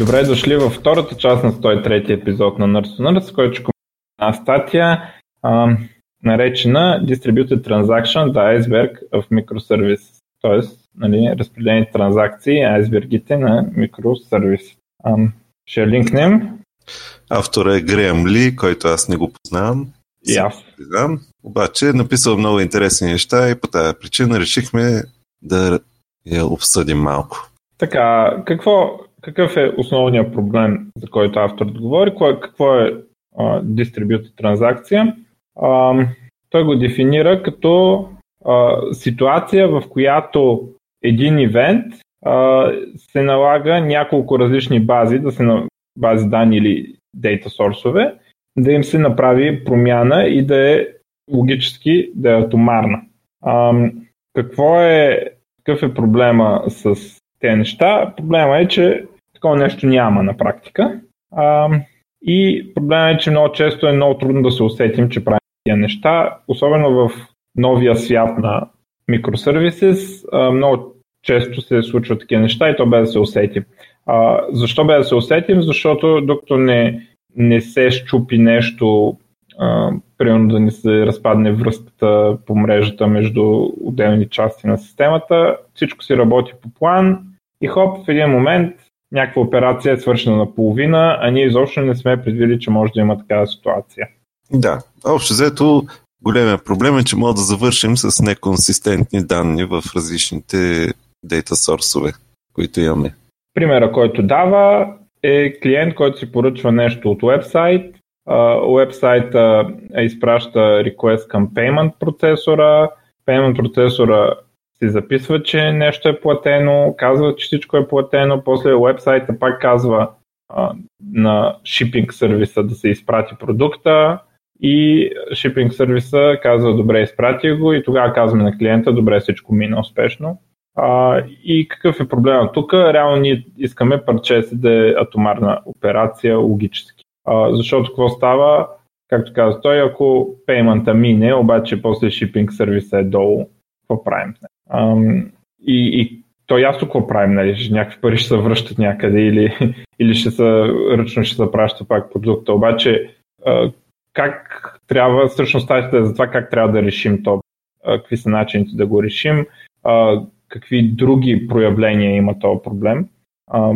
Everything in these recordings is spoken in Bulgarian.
Добре дошли във втората част на 103 епизод на Nerds to Nerds, който ще една статия а, наречена Distributed Transaction, the Iceberg of Microservice. Тоест, нали, разпределени транзакции, айсбергите на микросервис. А, ще линкнем. Автора е Греъм Ли, който аз не го познавам. И аз. Знам. Обаче е написал много интересни неща и по тази причина решихме да я обсъдим малко. Така, какво, какъв е основният проблем, за който авторът говори? Какво е дистрибютор транзакция? А, той го дефинира като а, ситуация, в която един ивент а, се налага няколко различни бази, да се бази данни или дейта сорсове, да им се направи промяна и да е логически да е атомарна. А, какво е, какъв е проблема с тези неща? Проблема е, че такова нещо няма на практика. А, и проблема е, че много често е много трудно да се усетим, че правим тези неща, особено в новия свят на микросервисис, много често се случват такива неща и то бе да се усетим. А, защо бе да се усетим? Защото докато не, не се щупи нещо, а, примерно да не се разпадне връзката по мрежата между отделни части на системата, всичко си работи по план и хоп, в един момент някаква операция е свършена на половина, а ние изобщо не сме предвидили, че може да има такава ситуация. Да, общо взето големия проблем е, че може да завършим с неконсистентни данни в различните дейта сорсове, които имаме. Примера, който дава е клиент, който си поръчва нещо от вебсайт. Уебсайта изпраща request към payment процесора. Payment процесора си записва, че нещо е платено, казва, че всичко е платено, после вебсайта пак казва а, на shipping сервиса да се изпрати продукта и shipping сервиса казва добре, изпрати го и тогава казваме на клиента добре, всичко мина успешно. А, и какъв е проблема тук? Реално ние искаме парче да е атомарна операция логически. А, защото какво става? Както каза той, ако пеймента мине, обаче после shipping сервиса е долу, какво правим? Ам, и, и то ясно какво правим, нали? някакви пари ще се връщат някъде или, или ще се, ръчно ще се праща пак продукта. Обаче а, как трябва, всъщност статията е за това как трябва да решим то, а, какви са начините да го решим, а, какви други проявления има този проблем. А,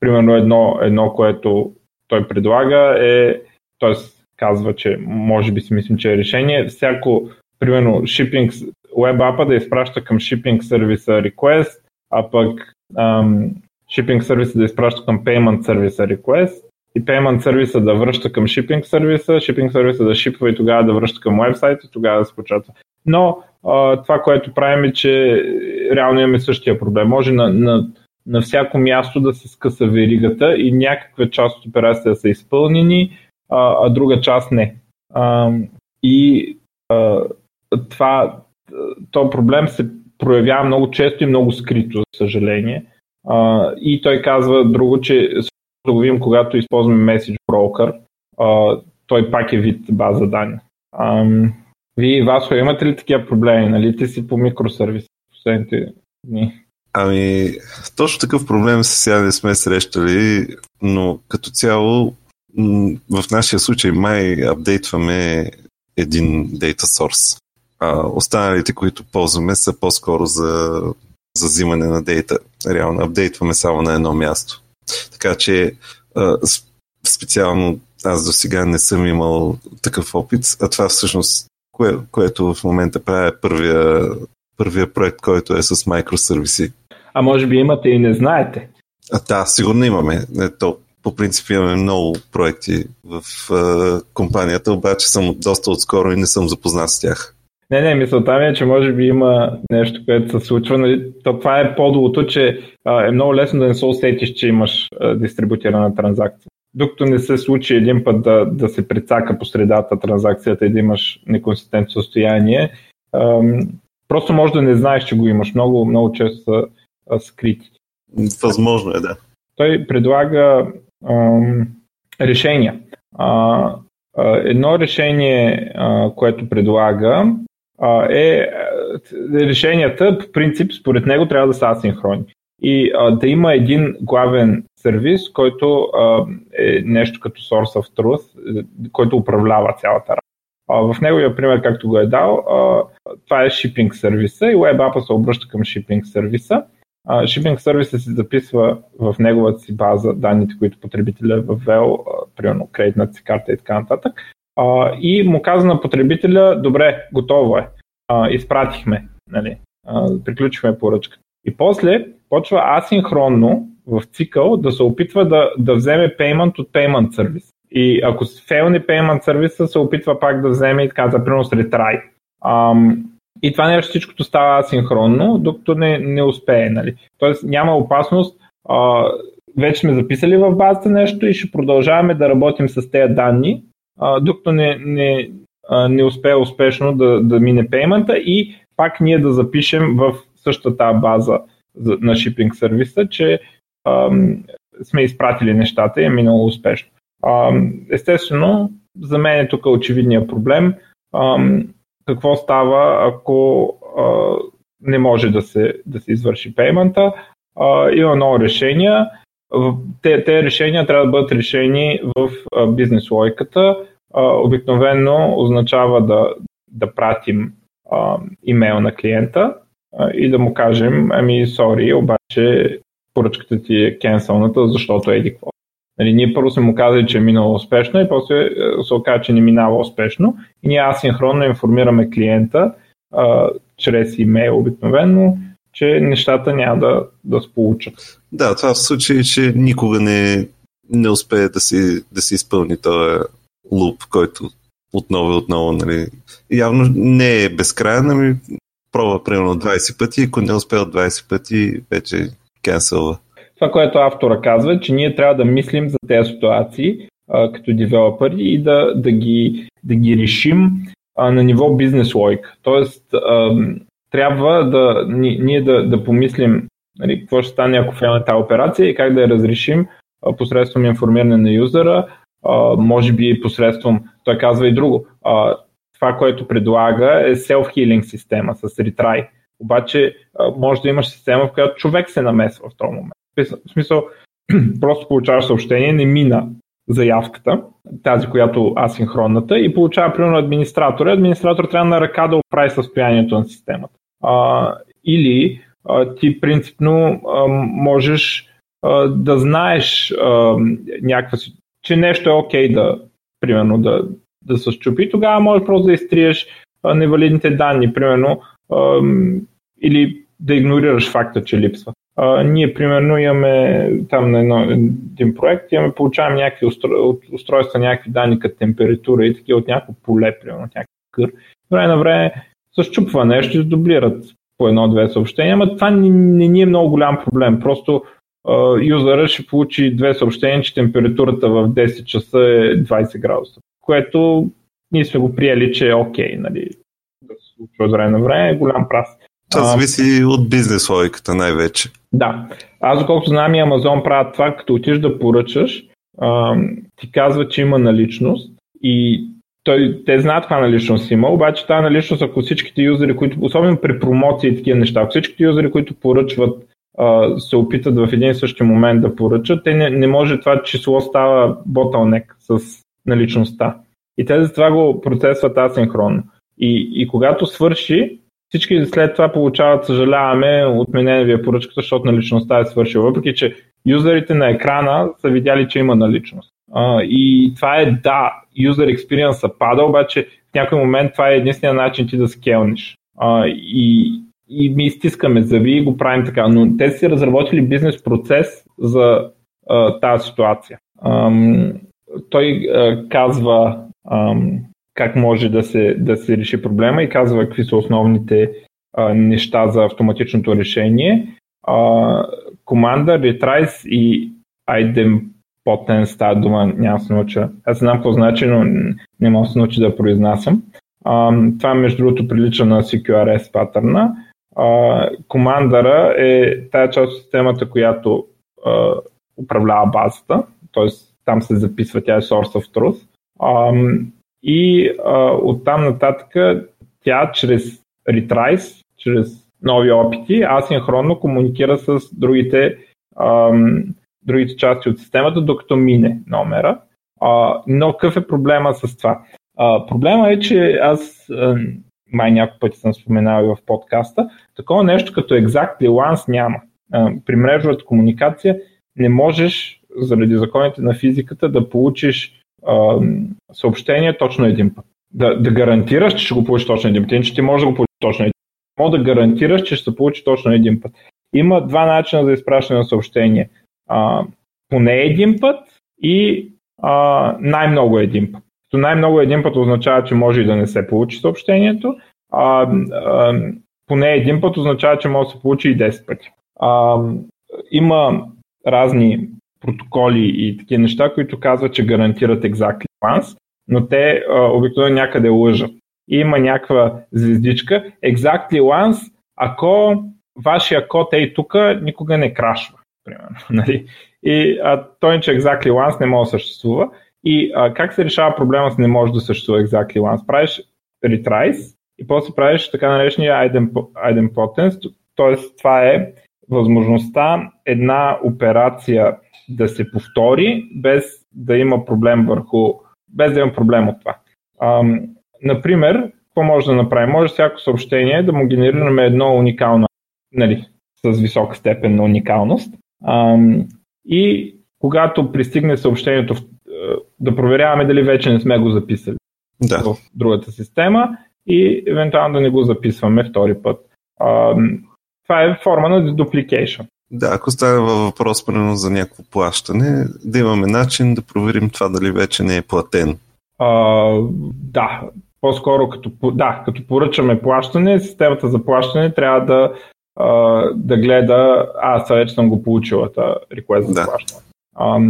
примерно едно, едно, което той предлага е, т.е. казва, че може би си мислим, че е решение, всяко, примерно, shipping, web апа да изпраща към shipping сервиса request, а пък ам, shipping сервиса да изпраща към payment сервиса request и payment сервиса да връща към shipping сервиса, shipping сервиса да шипва и тогава да връща към вебсайта и тогава да се початва. Но а, това, което правим е, че реално имаме същия проблем. Може на, на, на всяко място да се скъса веригата и някаква част от операциите да са изпълнени, а, а друга част не. А, и а, това, то проблем се проявява много често и много скрито, за съжаление. А, и той казва друго, че да го видим, когато използваме Message Broker, а, той пак е вид база данни. А, вие, Васо, имате ли такива проблеми? Нали? Ти си по микросервис последните дни. Ами, точно такъв проблем сега не сме срещали, но като цяло в нашия случай май апдейтваме един data source. А останалите, които ползваме, са по-скоро за, за взимане на дейта. Реално апдейтваме само на едно място. Така че специално аз до сега не съм имал такъв опит, а това всъщност, кое, което в момента правя е първия, първия проект, който е с микросервиси. А може би имате и не знаете. А да, сигурно имаме. Ето, по принцип имаме много проекти в а, компанията, обаче съм доста отскоро и не съм запознат с тях. Не, не, мисълта ми е, че може би има нещо, което се случва. Нали? То, това е по-долото, че а, е много лесно да не се усетиш, че имаш а, дистрибутирана транзакция. Докато не се случи един път да, да се прецака по средата транзакцията и да имаш неконсистентно състояние, а, просто може да не знаеш, че го имаш. Много, много често са а, скрити. Възможно е, да. Той предлага а, решения. А, Едно решение, което предлага, е решенията, по принцип, според него трябва да са асинхронни. И а, да има един главен сервис, който а, е нещо като Source of Truth, който управлява цялата работа. А, в неговия пример, както го е дал, а, това е шипинг сервиса и WebApp се обръща към шипинг сервиса. Шипинг сервиса се записва в неговата си база данните, които потребителя е въвел, примерно кредитната си карта и така нататък. А, и му каза на потребителя, добре, готово е, а, изпратихме, нали, а, приключихме поръчката. И после почва асинхронно в цикъл да се опитва да, да вземе payment от payment сервис. И ако фейлни payment сервиса, се опитва пак да вземе и така за принос retry. Ам, и това нещо всичкото става асинхронно, докато не, не успее. Нали. Тоест няма опасност. А, вече сме записали в базата нещо и ще продължаваме да работим с тези данни, докато не, не, не успее успешно да, да мине пеймента и пак ние да запишем в същата база на шипинг сервиса, че ам, сме изпратили нещата и е минало успешно. Ам, естествено, за мен е тук очевидният проблем. Ам, какво става, ако а, не може да се, да се извърши пеймента? Има много решения. Те, те решения трябва да бъдат решени в бизнес логиката. Обикновено означава да, да пратим а, имейл на клиента а, и да му кажем, ами, сори, обаче поръчката ти е кенселната, защото еди какво. Нали, ние първо сме му казали, че е минало успешно и после се оказа, че не минава успешно. И ние асинхронно информираме клиента а, чрез имейл обикновено, че нещата няма да, да сполучат. Да, това в случай, че никога не, не успее да си, да си изпълни този луп, който отново и отново, нали, явно не е безкрайен, ами пробва примерно 20 пъти, ако не успее 20 пъти, вече кенселва. Това, което автора казва, че ние трябва да мислим за тези ситуации а, като девелопери и да, да, ги, да ги решим а, на ниво бизнес лойк. Тоест, а, трябва да, ние да, да помислим нали, какво ще стане, ако фейлне тази операция и как да я разрешим а, посредством информиране на юзера, а, може би посредством, той казва и друго, а, това, което предлага е self-healing система с retry. Обаче а, може да имаш система, в която човек се намесва в този момент. В смисъл, просто получаваш съобщение, не мина заявката, тази, която асинхронната, и получава примерно администратора. Администратор трябва на ръка да оправи състоянието на системата. А, или а, ти принципно а, можеш а, да знаеш а, някаква, че нещо е окей okay да, примерно, да, да се щупи, тогава можеш просто да изтриеш а, невалидните данни, примерно, а, или да игнорираш факта, че липсва. А, ние, примерно, имаме там на едно, един проект, имаме, получаваме някакви устро, устройства, някакви данни като температура и такива от някакво поле, примерно, някакъв кър. Време на време се щупва нещо и дублират по едно-две съобщения, но това не, не ни е много голям проблем. Просто а, юзера ще получи две съобщения, че температурата в 10 часа е 20 градуса, което ние сме го приели, че е окей, okay, нали, да се случва от време на време, е голям прас. Това зависи от бизнес логиката най-вече. Да. Аз, доколкото знам и Амазон правят това, като отиш да поръчаш, а, ти казва, че има наличност и той, те знаят каква наличност има, обаче тази наличност, ако всичките юзери, които, особено при промоции и такива неща, ако всичките юзери, които поръчват, се опитат в един и същи момент да поръчат, те не, не може това число става ботълнек с наличността. И те за това го процесват асинхронно. И, и когато свърши, всички след това получават, съжаляваме, отменена ви е поръчката, защото наличността е свършила. Въпреки, че юзерите на екрана са видяли, че има наличност. А, и това е, да, юзер experience пада, обаче в някой момент това е единствения начин ти да скелниш. А, и, и ми изтискаме зави и го правим така. Но те си разработили бизнес процес за а, тази ситуация. Ам, той а, казва, ам, как може да се, да се реши проблема и казва какви са основните а, неща за автоматичното решение. А, команда retries и idempotent, тази дума няма се науча. Аз знам какво значи, но не мога да се науча да произнасям. А, това между другото прилича на CQRS патърна. А, командъра е тая част от системата, която а, управлява базата, т.е. там се записва, тя е source of truth. А, и а, оттам нататък тя чрез retries, чрез нови опити, асинхронно комуникира с другите ам, другите части от системата, докато мине номера. А, но какъв е проблема с това? А, проблема е, че аз а, май няколко пъти съм споменал и в подкаста, такова нещо като exactly once няма. А, при мрежовата комуникация не можеш, заради законите на физиката, да получиш а, съобщение точно един път. Да, да гарантираш, че ще го получиш точно един път. Иначе ти можеш да го получиш точно един път. Може да гарантираш, че ще се получи точно един път. Има два начина за изпращане на съобщение. А, поне един път и а, най-много един път. То най-много един път означава, че може и да не се получи съобщението, а, а, поне един път означава, че може да се получи и 10 пъти. А, има разни протоколи и такива неща, които казват, че гарантират exactly once, но те а, обикновено някъде лъжат. И има някаква звездичка exactly once, ако вашия код е и тук никога не крашва. Примерно, нали? И а, той, че exactly once не може да съществува. И а, как се решава проблема с не може да съществува exactly once? Правиш retries и после правиш така наречения idempotence, т.е. това е възможността една операция да се повтори без да има проблем върху, без да има проблем от това. Ам, например, какво може да направим? Може всяко съобщение да му генерираме едно уникално, нали, с висока степен на уникалност. Ам, и когато пристигне съобщението, в, да проверяваме дали вече не сме го записали да. в другата система и евентуално да не го записваме втори път. Ам, това е форма на duplication. Да, ако стане въпрос примерно за някакво плащане, да имаме начин да проверим това дали вече не е платен. А, да, по-скоро като, да, като поръчаме плащане, системата за плащане трябва да, а, да гледа, аз вече съм го получила, та request за Да. плащане. А,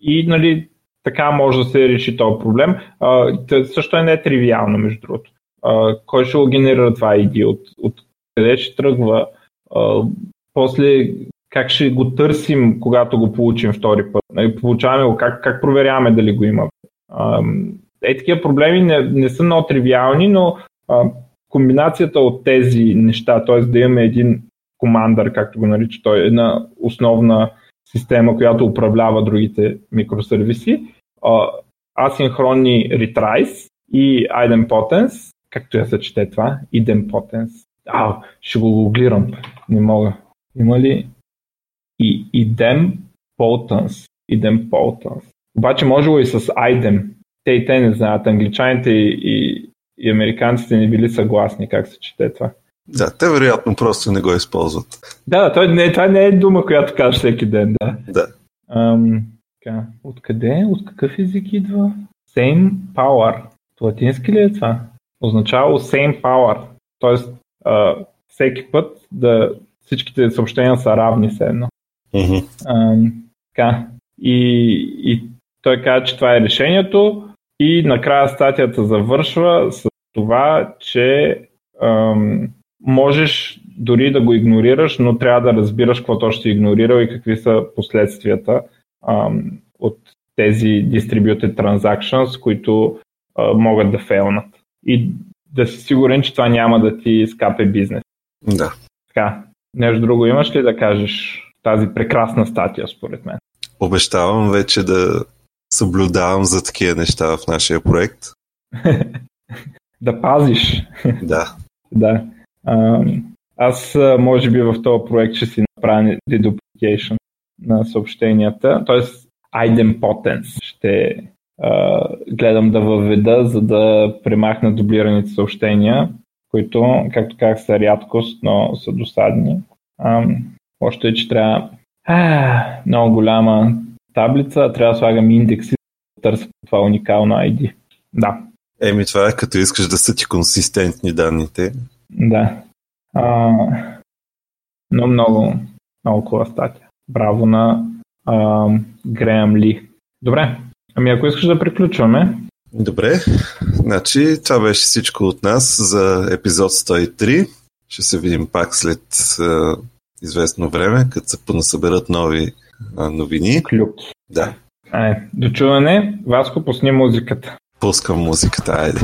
и нали, така може да се реши този проблем. А, също е нетривиално, между другото. А, кой ще го генерира това ID? От, от къде ще тръгва? А, после как ще го търсим, когато го получим втори път? Нали, получаваме го, как, как проверяваме дали го има? А, е, такива проблеми не, не са много тривиални, но а, комбинацията от тези неща, т.е. да имаме един командър, както го нарича той, една основна система, която управлява другите микросервиси, асинхронни retries и idempotence, както я се чете това, idempotence. А, ще го гуглирам, не мога. Има ли и idempotence, idempotence. Обаче може и с idem. Те и те не знаят. Англичаните и, и американците не били съгласни как се чете това. Да, те вероятно просто не го използват. Да, той не, това не е дума, която казваш всеки ден, да. Да. Ам, така, откъде? От какъв език идва? Same power. Латински ли е това? Означава same power. Тоест, а, всеки път да всичките съобщения са равни се едно. Мгм. Ам, така. И, и той каза, че това е решението и накрая статията завършва с това, че ам, можеш дори да го игнорираш, но трябва да разбираш какво точно си игнорирал и какви са последствията ам, от тези distributed transactions, които а, могат да фейлнат. И да си сигурен, че това няма да ти скапе бизнес. Да. Така, нещо друго имаш ли да кажеш тази прекрасна статия, според мен? Обещавам вече да съблюдавам за такива неща в нашия проект. да пазиш. Да. да. А, аз, може би, в този проект ще си направя deduplication на съобщенията, т.е. idempotence ще а, гледам да въведа, за да премахна дублираните съобщения, които, както казах, са рядкост, но са досадни. А, още е, че трябва а, много голяма таблица, трябва да слагам индекси, да търся това уникално ID. Да, Еми, това е като искаш да са ти консистентни данните. да. А, но много, много хубава статия. Браво на а, Греъм Ли. Добре, ами ако искаш да приключваме, Добре, значи това беше всичко от нас за епизод 103. Ще се видим пак след а, известно време, като се понасъберат нови новини. клюки. Да, Ай, до чуване, Васко, пусни музиката. пускам музиката, айде.